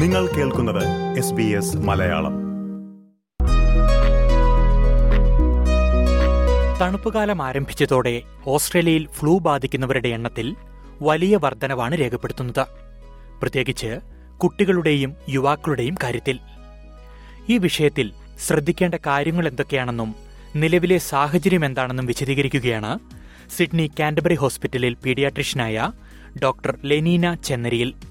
നിങ്ങൾ കേൾക്കുന്നത് S B S Malayalam. തണുപ്പുകാലം ആരംഭിച്ചതോടെ ഓസ്ട്രേലിയയിൽ ഫ്ലൂ ബാധിക്കുന്നവരുടെ എണ്ണത്തിൽ വലിയ വർധനവാണ് രേഖപ്പെടുത്തുന്നത്. പ്രത്യേകിച്ച് കുട്ടികളുടെയും യുവാക്കളുടെയും കാര്യത്തിൽ. ഈ വിഷയത്തിൽ ശ്രദ്ധിക്കേണ്ട കാര്യങ്ങൾ എന്തൊക്കെയാണെന്നും നിലവിലെ സാഹചര്യം എന്താണെന്നും വിശദീകരിക്കുകയാണ് സിഡ്നി കാൻഡബറി ഹോസ്പിറ്റലിൽ പീഡിയാട്രിഷ്യനായ ഡോക്ടർ ലെനീന ചെന്നരിയിൽ.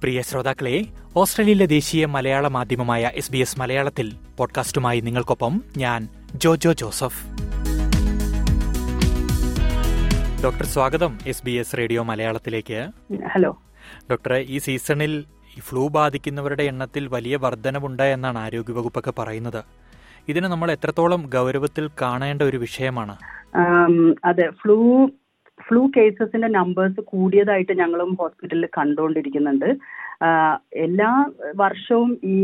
പ്രിയ ശ്രോതാക്കളെ ഓസ്ട്രേലിയയിലെ ദേശീയ മലയാള മാധ്യമമായ എസ് ബി എസ് മലയാളത്തിൽ പോഡ്കാസ്റ്റുമായി നിങ്ങൾക്കൊപ്പം ഞാൻ ജോജോ ജോസഫ്. ഡോക്ടർ സ്വാഗതം എസ് ബി എസ് റേഡിയോ മലയാളത്തിലേക്ക്. ഹലോ. ഡോക്ടറെ ഈ സീസണിൽ ഫ്ലൂ ബാധിക്കുന്നവരുടെ എണ്ണത്തിൽ വലിയ വർധനവുണ്ട് എന്നാണ് ആരോഗ്യവകുപ്പൊക്കെ പറയുന്നത്. ഇതിനെ നമ്മൾ എത്രത്തോളം ഗൗരവത്തിൽ കാണേണ്ട ഒരു വിഷയമാണ്? അതെ ഫ്ലൂ ഫ്ലൂ കേസസിന്റെ നമ്പേഴ്സ് കൂടിയതായിട്ട് ഞങ്ങളും ഹോസ്പിറ്റലിൽ കണ്ടുകൊണ്ടിരിക്കുന്നുണ്ട്. എല്ലാ വർഷവും ഈ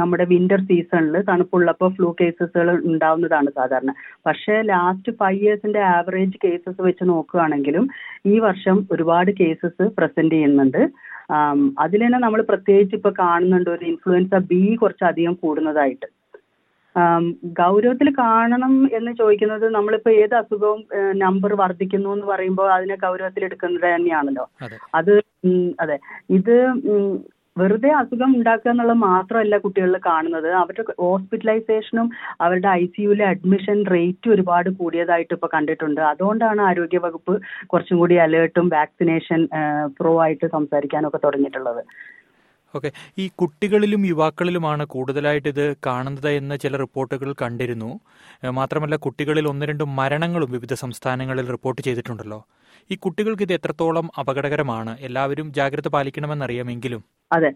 നമ്മുടെ വിന്റർ സീസണിൽ തണുപ്പുള്ളപ്പോൾ ഫ്ലൂ കേസസുകൾ ഉണ്ടാവുന്നതാണ് സാധാരണ. പക്ഷേ ലാസ്റ്റ് ഫൈവ് ഇയേഴ്സിന്റെ ആവറേജ് കേസസ് വെച്ച് നോക്കുകയാണെങ്കിലും ഈ വർഷം ഒരുപാട് കേസസ് പ്രസന്റ് ചെയ്യുന്നുണ്ട്. അതിൽ തന്നെ നമ്മൾ പ്രത്യേകിച്ച് ഇപ്പൊ കാണുന്നുണ്ട് ഒരു ഇൻഫ്ലുവൻസ ബി കുറച്ചധികം കൂടുന്നതായിട്ട്. ഗൗരവത്തിൽ കാണണം എന്ന് ചോദിക്കുന്നത് നമ്മളിപ്പോ ഏത് അസുഖവും നമ്പർ വർദ്ധിക്കുന്നു എന്ന് പറയുമ്പോൾ അതിനെ ഗൗരവത്തിൽ എടുക്കുന്നത് തന്നെയാണല്ലോ. അതെ. അത് ഇത് വെറുതെ അസുഖം ഉണ്ടാക്കുക എന്നുള്ളത് മാത്രമല്ല കുട്ടികളിൽ കാണുന്നത്. അവരുടെ ഹോസ്പിറ്റലൈസേഷനും അവരുടെ ഐ സിയുവിലെ അഡ്മിഷൻ റേറ്റ് ഒരുപാട് കൂടിയതായിട്ട് ഇപ്പൊ കണ്ടിട്ടുണ്ട്. അതുകൊണ്ടാണ് ആരോഗ്യ വകുപ്പ് കുറച്ചും കൂടി അലേർട്ടും വാക്സിനേഷൻ പ്രോ ആയിട്ട് സംസാരിക്കാനൊക്കെ തുടങ്ങിയിട്ടുള്ളത്. ഓക്കെ. ഈ കുട്ടികളിലും യുവാക്കളിലുമാണ് കൂടുതലായിട്ട് ഇത് കാണുന്നത് എന്ന് ചില റിപ്പോർട്ടുകൾ കണ്ടിരുന്നു. മാത്രമല്ല കുട്ടികളിൽ ഒന്ന് രണ്ട് മരണങ്ങളും വിവിധ സംസ്ഥാനങ്ങളിൽ റിപ്പോർട്ട് ചെയ്തിട്ടുണ്ടല്ലോ. ഈ കുട്ടികൾക്ക് ഇത് എത്രത്തോളം അപകടകരമാണ്? എല്ലാവരും ജാഗ്രത പാലിക്കണമെന്നറിയാമെങ്കിലും അതെ.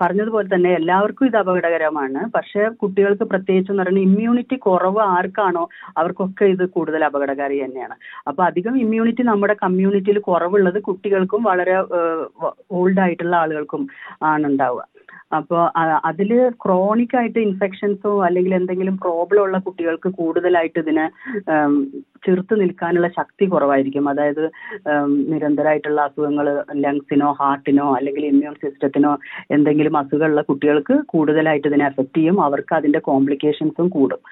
പറഞ്ഞതുപോലെ തന്നെ എല്ലാവർക്കും ഇത് അപകടകരമാണ്. പക്ഷേ കുട്ടികൾക്ക് പ്രത്യേകിച്ച് എന്ന് പറയുന്നത് ഇമ്മ്യൂണിറ്റി കുറവ് ആർക്കാണോ അവർക്കൊക്കെ ഇത് കൂടുതൽ അപകടകാരി തന്നെയാണ്. അപ്പൊ അധികം ഇമ്മ്യൂണിറ്റി നമ്മുടെ കമ്മ്യൂണിറ്റിയിൽ കുറവുള്ളത് കുട്ടികൾക്കും വളരെ ഓൾഡ് ആയിട്ടുള്ള ആളുകൾക്കും ആണ് ഉണ്ടാവുക. അപ്പോൾ അതിൽ ക്രോണിക് ആയിട്ട് ഇൻഫെക്ഷൻസോ അല്ലെങ്കിൽ എന്തെങ്കിലും പ്രോബ്ലം ഉള്ള കുട്ടികൾക്ക് കൂടുതലായിട്ട് ഇതിനെ ചെറുത്ത് നിൽക്കാനുള്ള ശക്തി കുറവായിരിക്കും. അതായത് നിരന്തരമായിട്ടുള്ള അസുഖങ്ങൾ ലങ്സിനോ ഹാർട്ടിനോ അല്ലെങ്കിൽ ഇമ്മ്യൂൺ സിസ്റ്റത്തിനോ എന്തെങ്കിലും അസുഖമുള്ള കുട്ടികൾക്ക് കൂടുതലായിട്ട് ഇതിനെ എഫക്ട് ചെയ്യും. അവർക്ക് അതിന്റെ കോംപ്ലിക്കേഷൻസും കൂടും.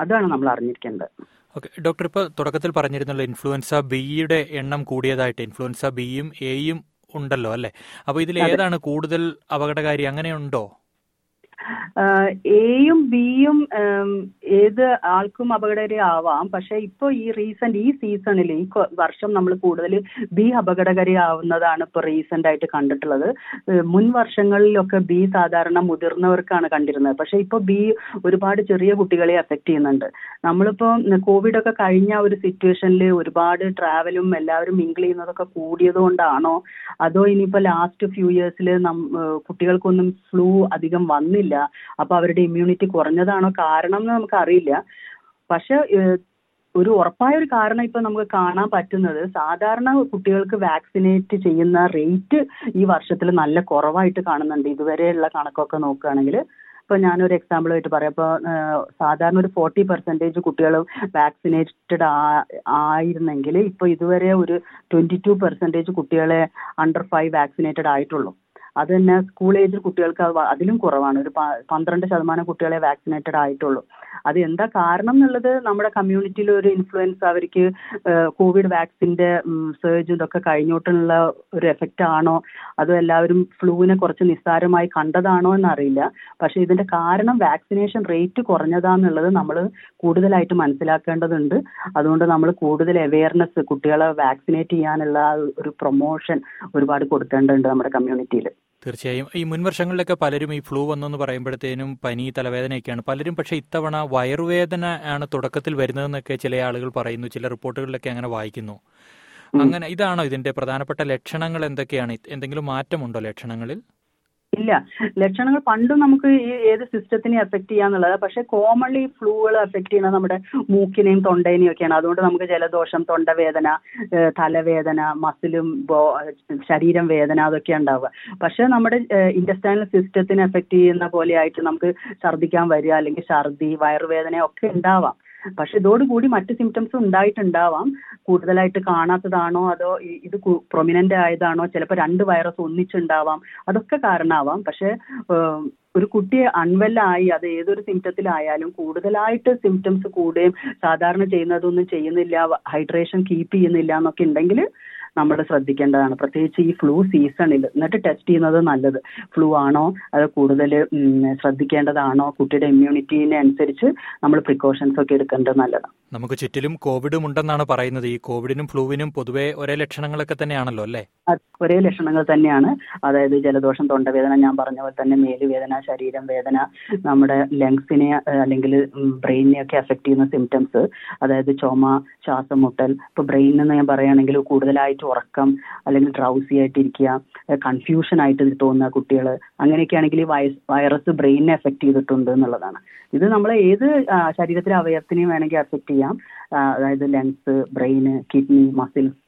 അതാണ് നമ്മൾ അറിഞ്ഞിരിക്കേണ്ടത്. ഓക്കെ. ഡോക്ടർ ഇപ്പോൾ തുടക്കത്തിൽ പറഞ്ഞിരുന്നല്ലോ ഇൻഫ്ലുവൻസ ബിയുടെ എണ്ണം കൂടിയതായിട്ട്. ഇൻഫ്ലുവൻസ ബിയും എയും ഉണ്ടല്ലോ അല്ലെ? അപ്പോൾ ഇതിൽ. ഏതാണ് കൂടുതൽ അപകടകാരി? അങ്ങനെയുണ്ടോ? എയും ബിയും ഏത് ആൾക്കും അപകടകരമാവാം പക്ഷെ ഇപ്പൊ ഈ റീസെന്റ് ഈ സീസണിൽ ഈ വർഷം നമ്മൾ കൂടുതൽ ബി അപകടകരമാവുന്നതാണ് ഇപ്പൊ റീസെന്റ് ആയിട്ട് കണ്ടിട്ടുള്ളത്. മുൻ വർഷങ്ങളിലൊക്കെ ബി സാധാരണ മുതിർന്നവർക്കാണ് കണ്ടിരുന്നത്. പക്ഷെ ഇപ്പൊ ബി ഒരുപാട് ചെറിയ കുട്ടികളെ അഫക്റ്റ് ചെയ്യുന്നുണ്ട്. നമ്മളിപ്പോ കോവിഡൊക്കെ കഴിഞ്ഞ ഒരു സിറ്റുവേഷനിൽ ഒരുപാട് ട്രാവലും എല്ലാവരും മിങ്കിൾ ചെയ്യുന്നതൊക്കെ കൂടിയതുകൊണ്ടാണോ അതോ ഇനിയിപ്പോ ലാസ്റ്റ് ഫ്യൂ ഇയേഴ്സിൽ കുട്ടികൾക്കൊന്നും ഫ്ലൂ അധികം വന്നില്ല? അപ്പൊ അവരുടെ ഇമ്മ്യൂണിറ്റി കുറഞ്ഞതാണോ കാരണം എന്ന് നമുക്ക് അറിയില്ല പക്ഷെ ഒരു ഉറപ്പായ ഒരു കാരണം ഇപ്പൊ നമുക്ക് കാണാൻ പറ്റുന്നത് സാധാരണ കുട്ടികൾക്ക് വാക്സിനേറ്റ് ചെയ്യുന്ന റേറ്റ് ഈ വർഷത്തിൽ നല്ല കുറവായിട്ട് കാണുന്നുണ്ട്. ഇതുവരെയുള്ള കണക്കൊക്കെ നോക്കുകയാണെങ്കിൽ. ഇപ്പൊ ഞാനൊരു എക്സാമ്പിൾ ആയിട്ട് പറയാം. ഇപ്പൊ സാധാരണ ഒരു ഫോർട്ടി പെർസെന്റേജ് കുട്ടികൾ വാക്സിനേറ്റഡ് ആയിരുന്നെങ്കിൽ ഇപ്പൊ ഇതുവരെ ഒരു ട്വന്റി ടു പെർസെന്റേജ് കുട്ടികളെ അണ്ടർ ഫൈവ് വാക്സിനേറ്റഡ് ആയിട്ടുള്ളൂ. അത് തന്നെ സ്കൂൾ ഏജ് കുട്ടികൾക്ക് അതിലും കുറവാണ്. ഒരു പന്ത്രണ്ട് ശതമാനം കുട്ടികളെ വാക്സിനേറ്റഡ് ആയിട്ടുള്ളൂ. അത് എന്താ കാരണം എന്നുള്ളത് നമ്മുടെ കമ്മ്യൂണിറ്റിയിൽ ഒരു ഇൻഫ്ലുവൻസ് അവർക്ക് കോവിഡ് വാക്സിന്റെ സർജ് ഇതൊക്കെ കഴിഞ്ഞോട്ടുള്ള ഒരു എഫക്റ്റ് ആണോ? അതോ എല്ലാവരും ഫ്ലൂവിനെ കുറച്ച് നിസ്സാരമായി കണ്ടതാണോ എന്നറിയില്ല. പക്ഷെ ഇതിന്റെ കാരണം വാക്സിനേഷൻ റേറ്റ് കുറഞ്ഞതാന്നുള്ളത് നമ്മൾ കൂടുതലായിട്ട് മനസ്സിലാക്കേണ്ടതുണ്ട്. അതുകൊണ്ട് നമ്മൾ കൂടുതൽ അവയർനെസ് കുട്ടികളെ വാക്സിനേറ്റ് ചെയ്യാനുള്ള ഒരു പ്രൊമോഷൻ ഒരുപാട് കൊടുക്കേണ്ടതുണ്ട് നമ്മുടെ കമ്മ്യൂണിറ്റിയിൽ തീർച്ചയായും. ഈ മുൻ വർഷങ്ങളിലൊക്കെ പലരും ഈ ഫ്ലൂ വന്നു എന്ന് പറയുമ്പോഴത്തേനും പനി തലവേദനയൊക്കെയാണ്. പലരും പക്ഷെ ഇത്തവണ വയറുവേദന ആണ് തുടക്കത്തിൽ വരുന്നതെന്നൊക്കെ ചില ആളുകൾ പറയുന്നു. ചില റിപ്പോർട്ടുകളിലൊക്കെ അങ്ങനെ വായിക്കുന്നു. അങ്ങനെ ഇതാണോ ഇതിന്റെ പ്രധാനപ്പെട്ട ലക്ഷണങ്ങൾ എന്തൊക്കെയാണ്? എന്തെങ്കിലും മാറ്റമുണ്ടോ ലക്ഷണങ്ങളിൽ? ഇല്ല. ലക്ഷണങ്ങൾ പണ്ടും നമുക്ക് ഈ ഏത് സിസ്റ്റത്തിനെ എഫക്ട് ചെയ്യാന്നുള്ളത്. പക്ഷെ കോമൺലി ഫ്ലൂകൾ എഫക്ട് ചെയ്യുന്നത് നമ്മുടെ മൂക്കിനെയും തൊണ്ടേനെയും ഒക്കെയാണ്. അതുകൊണ്ട് നമുക്ക് ജലദോഷം തൊണ്ടവേദന തലവേദന മസിലും ശരീരം വേദന അതൊക്കെ ഉണ്ടാവുക. പക്ഷെ നമ്മുടെ ഇൻഡസ്റ്റൈനൽ സിസ്റ്റത്തിനെ എഫക്ട് ചെയ്യുന്ന പോലെ ആയിട്ട് നമുക്ക് ഛർദ്ദിക്കാൻ വരിക അല്ലെങ്കിൽ ഛർദി വയറുവേദന ഒക്കെ ഉണ്ടാവാം. പക്ഷെ ഇതോടുകൂടി മറ്റ് സിംറ്റംസ് ഉണ്ടായിട്ടുണ്ടാവാം. കൂടുതലായിട്ട് കാണാത്തതാണോ? അതോ ഇത് പ്രൊമിനന്റ് ആയതാണോ? ചിലപ്പോൾ രണ്ട് വൈറസ് ഒന്നിച്ചുണ്ടാവാം. അതൊക്കെ കാരണമാവാം. പക്ഷെ ഒരു കുട്ടിയെ അൺവെല്ലായി അത് ഏതൊരു സിംറ്റത്തിലായാലും കൂടുതലായിട്ട് സിംറ്റംസ് കൂടുകയും സാധാരണ ചെയ്യുന്നതൊന്നും ചെയ്യുന്നില്ല ഹൈഡ്രേഷൻ കീപ്പ് ചെയ്യുന്നില്ല എന്നൊക്കെ ഉണ്ടെങ്കിൽ നമ്മൾ ശ്രദ്ധിക്കേണ്ടതാണ്. പ്രത്യേകിച്ച് ഈ ഫ്ലൂ സീസണിൽ എന്നിട്ട് ടെസ്റ്റ് ചെയ്യുന്നത് നല്ലത്. ഫ്ലൂ ആണോ? അത് കൂടുതൽ ശ്രദ്ധിക്കേണ്ടതാണോ? കുട്ടിയുടെ ഇമ്മ്യൂണിറ്റിനെ അനുസരിച്ച് നമ്മൾ പ്രിക്കോഷൻസ് ഒക്കെ എടുക്കേണ്ടത് നല്ലതാണ്. നമുക്ക് ചുറ്റിലും കോവിഡും ഉണ്ടെന്നാണ് പറയുന്നത്. ഈ കോവിഡിനും ഫ്ലൂവിനും പൊതുവെ ഒരേ ലക്ഷണങ്ങളൊക്കെ തന്നെയാണല്ലോ അല്ലേ? ഒരേ ലക്ഷണങ്ങൾ തന്നെയാണ്. അതായത് ജലദോഷം തൊണ്ടവേദന ഞാൻ പറഞ്ഞ പോലെ തന്നെ മേലുവേദന ശരീരം വേദന നമ്മുടെ ലങ്സിനെ അല്ലെങ്കിൽ ബ്രെയിനിനെ ഒക്കെ അഫക്ട് ചെയ്യുന്ന സിംറ്റംസ് അതായത് ചുമ ശ്വാസം മുട്ടൽ. ഇപ്പൊ ബ്രെയിനിൽ നിന്ന് ഞാൻ പറയുകയാണെങ്കിൽ കൂടുതലായിട്ട് ഉറക്കം അല്ലെങ്കിൽ ഡ്രൗസി ആയിട്ടിരിക്കുക കൺഫ്യൂഷൻ ആയിട്ട് തോന്നുന്ന കുട്ടികൾ അങ്ങനെയൊക്കെ ആണെങ്കിൽ വൈസ് വൈറസ് ബ്രെയിനിനെ എഫക്ട് ചെയ്തിട്ടുണ്ട് എന്നുള്ളതാണ്. ഇത് നമ്മൾ ഏത് ശരീരത്തിലെ അവയവത്തിനെയും വേണമെങ്കിൽ അഫക്ട് ചെയ്യാം. അതായത് ലങ്സ് ബ്രെയിന് കിഡ്നി മസിൽസ്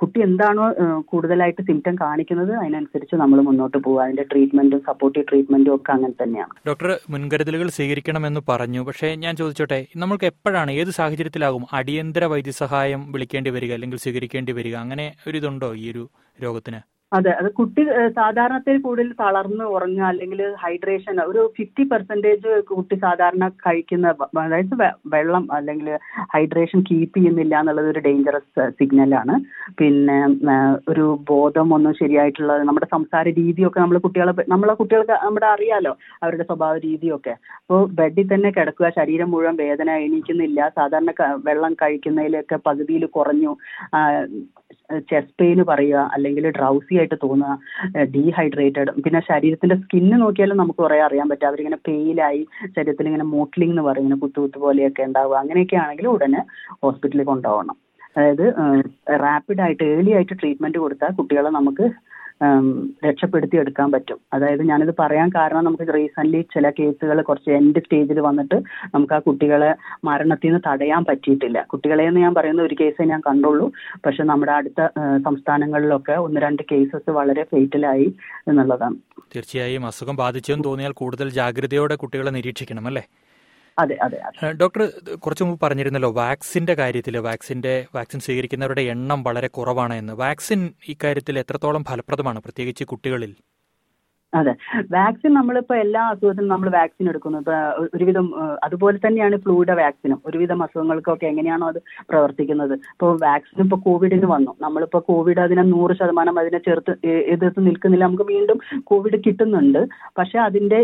കുട്ടി എന്താണോ കൂടുതലായിട്ട് സിംറ്റം കാണിക്കുന്നത് അതിനനുസരിച്ച് നമ്മൾ മുന്നോട്ട് പോകുക അതിന്റെ ട്രീറ്റ്മെന്റും സപ്പോർട്ടീവ് ട്രീറ്റ്മെന്റും ഒക്കെ അങ്ങനെ തന്നെയാണ്. ഡോക്ടർ മുൻകരുതലുകൾ സ്വീകരിക്കണമെന്ന് പറഞ്ഞു. പക്ഷേ ഞാൻ ചോദിച്ചോട്ടെ നമുക്ക് എപ്പോഴാണ് ഏത് സാഹചര്യത്തിലാകും അടിയന്തര വൈദ്യസഹായം വിളിക്കേണ്ടി വരിക അല്ലെങ്കിൽ സ്വീകരിക്കേണ്ടി വരിക? അങ്ങനെ ഒരു ഇതുണ്ടോ ഈ ഒരു രോഗത്തിന്? അതെ അത് കുട്ടി സാധാരണത്തിൽ കൂടുതൽ തളർന്ന് ഉറങ്ങുക അല്ലെങ്കിൽ ഹൈഡ്രേഷൻ ഒരു ഫിഫ്റ്റി പെർസെന്റേജ് കുട്ടി സാധാരണ കഴിക്കുന്ന അതായത് വെള്ളം അല്ലെങ്കിൽ ഹൈഡ്രേഷൻ കീപ്പ് ചെയ്യുന്നില്ല എന്നുള്ളത് ഒരു ഡേഞ്ചറസ് സിഗ്നലാണ് പിന്നെ ഒരു ബോധം ഒന്നും ശരിയായിട്ടുള്ള നമ്മുടെ സംസാര രീതിയൊക്കെ നമ്മൾ കുട്ടികളെ നമ്മളെ കുട്ടികൾക്ക് നമ്മുടെ അറിയാലോ അവരുടെ സ്വഭാവ രീതിയൊക്കെ. അപ്പോൾ ബെഡിൽ തന്നെ കിടക്കുക ശരീരം മുഴുവൻ വേദന എണീക്കുന്നില്ല സാധാരണ വെള്ളം കഴിക്കുന്നതിലൊക്കെ പകുതിയിൽ കുറഞ്ഞു ചെസ്റ്റ് പെയിൻ പറയുക അല്ലെങ്കിൽ ഡ്രൗസി ആയിട്ട് തോന്നുക ഡീഹൈഡ്രേറ്റഡ് പിന്നെ ശരീരത്തിന്റെ സ്കിന്ന് നോക്കിയാലും നമുക്ക് കുറെ അറിയാൻ പറ്റും. അവരിങ്ങനെ പെയിലായി ശരീരത്തിൽ ഇങ്ങനെ മോട്ട്ലിംഗ് എന്ന് പറയും ഇങ്ങനെ കുത്തു കുത്തു പോലെയൊക്കെ ഉണ്ടാവുക. അങ്ങനെയൊക്കെ ആണെങ്കിൽ ഉടനെ ഹോസ്പിറ്റലിൽ കൊണ്ടുപോകണം. അതായത് റാപ്പിഡ് ആയിട്ട് ഏർലി ആയിട്ട് ട്രീറ്റ്മെന്റ് കൊടുത്താൽ കുട്ടികളെ നമുക്ക് ഉം, രക്ഷപ്പെടുത്തി എടുക്കാൻ പറ്റും. അതായത് ഞാനിത് പറയാൻ കാരണം നമുക്ക് റീസെന്റ് ചില കേസുകൾ കുറച്ച് എൻഡ് സ്റ്റേജിൽ വന്നിട്ട് നമുക്ക് ആ കുട്ടികളെ മരണത്തിൽ നിന്ന് തടയാൻ പറ്റിയിട്ടില്ല. കുട്ടികളെ എന്ന് ഞാൻ പറയുന്ന ഒരു കേസേ ഞാൻ കണ്ടുള്ളൂ. പക്ഷെ നമ്മുടെ അടുത്ത സംസ്ഥാനങ്ങളിലൊക്കെ ഒന്ന് രണ്ട് കേസസ് വളരെ ഫേറ്റലായി എന്നുള്ളതാണ്. തീർച്ചയായും അസുഖം ബാധിച്ചെന്ന് തോന്നിയാൽ കൂടുതൽ ജാഗ്രതയോടെ കുട്ടികളെ നിരീക്ഷിക്കണം അല്ലേ? അതെ അതെ ഡോക്ടർ കുറച്ചു മുമ്പ് പറഞ്ഞിരുന്നല്ലോ വാക്സിന്റെ കാര്യത്തിൽ വാക്സിന്റെ വാക്സിൻ സ്വീകരിക്കുന്നവരുടെ എണ്ണം വളരെ കുറവാണ് എന്ന്. വാക്സിൻ ഇക്കാര്യത്തിൽ എത്രത്തോളം ഫലപ്രദമാണ് പ്രത്യേകിച്ച് കുട്ടികളിൽ? അതെ. വാക്സിൻ നമ്മളിപ്പോ എല്ലാ അസുഖത്തിനും നമ്മൾ വാക്സിൻ എടുക്കുന്നു. ഇപ്പൊ ഒരുവിധം അതുപോലെ തന്നെയാണ് ഫ്ലൂയുടെ വാക്സിനും. ഒരുവിധം അസുഖങ്ങൾക്കൊക്കെ എങ്ങനെയാണോ അത് പ്രവർത്തിക്കുന്നത്. ഇപ്പോൾ വാക്സിൻ ഇപ്പോൾ കോവിഡിന് വന്നു. നമ്മളിപ്പോൾ കോവിഡ് അതിനെ നൂറ് ശതമാനം അതിനെ ചെറുത്ത് എതിർത്ത് നിൽക്കുന്നില്ല. നമുക്ക് വീണ്ടും കോവിഡ് കിട്ടുന്നുണ്ട്. പക്ഷെ അതിന്റെ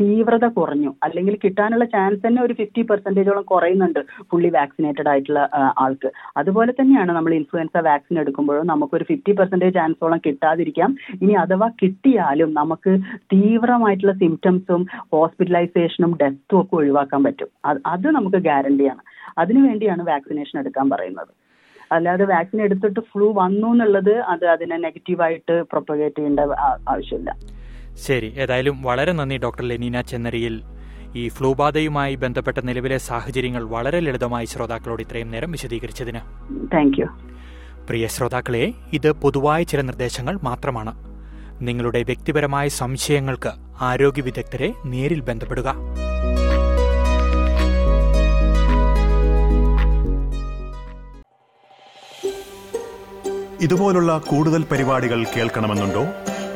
തീവ്രത കുറഞ്ഞു. അല്ലെങ്കിൽ കിട്ടാനുള്ള ചാൻസ് തന്നെ ഒരു ഫിഫ്റ്റി പെർസെന്റേജോളം കുറയുന്നുണ്ട് ഫുള്ളി വാക്സിനേറ്റഡ് ആയിട്ടുള്ള ആൾക്ക്. അതുപോലെ തന്നെയാണ് നമ്മൾ ഇൻഫ്ലുവൻസ വാക്സിൻ എടുക്കുമ്പോഴും നമുക്ക് ഒരു ഫിഫ്റ്റി പെർസെന്റേജ് ചാൻസോളം കിട്ടാതിരിക്കാം. ഇനി അഥവാ കിട്ടിയാലും നമുക്ക് തീവ്രമായിട്ടുള്ള സിംറ്റംസും ഹോസ്പിറ്റലൈസേഷനും ഡെത്തും ഒക്കെ ഒഴിവാക്കാൻ പറ്റും. അത് അത് നമുക്ക് ഗ്യാരണ്ടിയാണ് അതിനുവേണ്ടിയാണ് വാക്സിനേഷൻ എടുക്കാൻ പറയുന്നത്. അല്ലാതെ വാക്സിൻ എടുത്തിട്ട് ഫ്ലൂ വന്നു എന്നുള്ളത് അത് അതിനെ നെഗറ്റീവായിട്ട് പ്രൊപ്പഗേറ്റ് ചെയ്യേണ്ട ആവശ്യമില്ല. ശരി ഏതായാലും വളരെ നന്ദി ഡോക്ടർ ലെനീന ചെന്നരിയിൽ. ഈ ഫ്ലൂ ബാധയുമായി ബന്ധപ്പെട്ട നിലവിലെ സാഹചര്യങ്ങൾ വളരെ ലളിതമായി ശ്രോതാക്കളോട് ഇത്രയും നേരം വിശദീകരിച്ചതിന്. താങ്ക് യു പ്രിയ ശ്രോതാക്കളെ ഇത് പൊതുവായ ചില നിർദ്ദേശങ്ങൾ മാത്രമാണ്. നിങ്ങളുടെ വ്യക്തിപരമായ സംശയങ്ങൾക്ക് ആരോഗ്യ വിദഗ്ധരെ നേരിൽ ബന്ധപ്പെടുക. ഇതുപോലുള്ള കൂടുതൽ പരിപാടികൾ കേൾക്കണമെന്നുണ്ടോ?